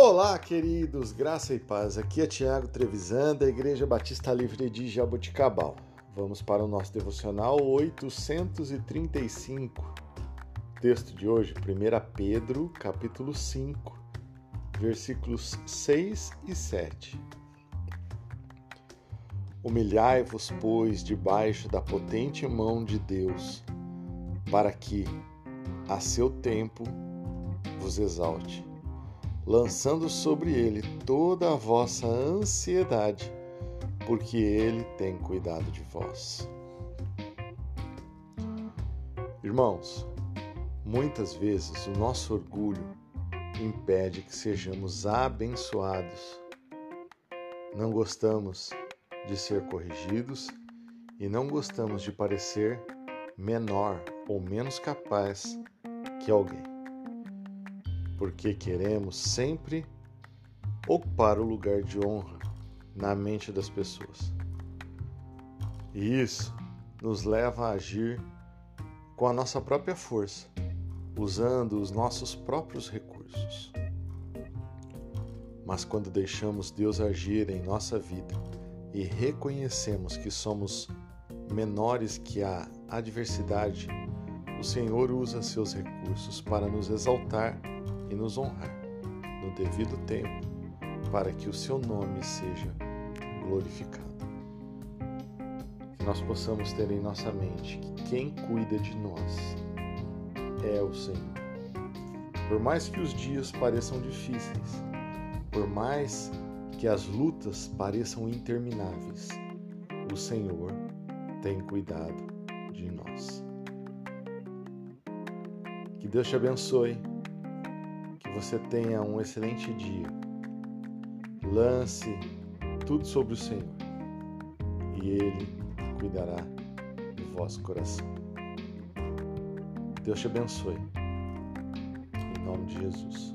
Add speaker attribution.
Speaker 1: Olá, queridos, graça e paz. Aqui é Tiago Trevisan, da Igreja Batista Livre de Jaboticabal. Vamos para o nosso devocional 835. Texto de hoje, 1 Pedro, capítulo 5, versículos 6 e 7. Humilhai-vos, pois, debaixo da potente mão de Deus, para que, a seu tempo, vos exalte lançando sobre ele toda a vossa ansiedade, porque ele tem cuidado de vós. Irmãos, muitas vezes o nosso orgulho impede que sejamos abençoados. Não gostamos de ser corrigidos e não gostamos de parecer menor ou menos capaz que alguém porque queremos sempre ocupar o lugar de honra na mente das pessoas. E isso nos leva a agir com a nossa própria força, usando os nossos próprios recursos. Mas quando deixamos Deus agir em nossa vida e reconhecemos que somos menores que a adversidade, o Senhor usa seus recursos para nos exaltar e nos honrar no devido tempo, para que o seu nome seja glorificado. Que nós possamos ter em nossa mente que quem cuida de nós é o Senhor. Por mais que os dias pareçam difíceis, por mais que as lutas pareçam intermináveis, o Senhor tem cuidado de nós. Que Deus te abençoe você tenha um excelente dia. Lance tudo sobre o Senhor e Ele cuidará do vosso coração. Deus te abençoe. Em nome de Jesus.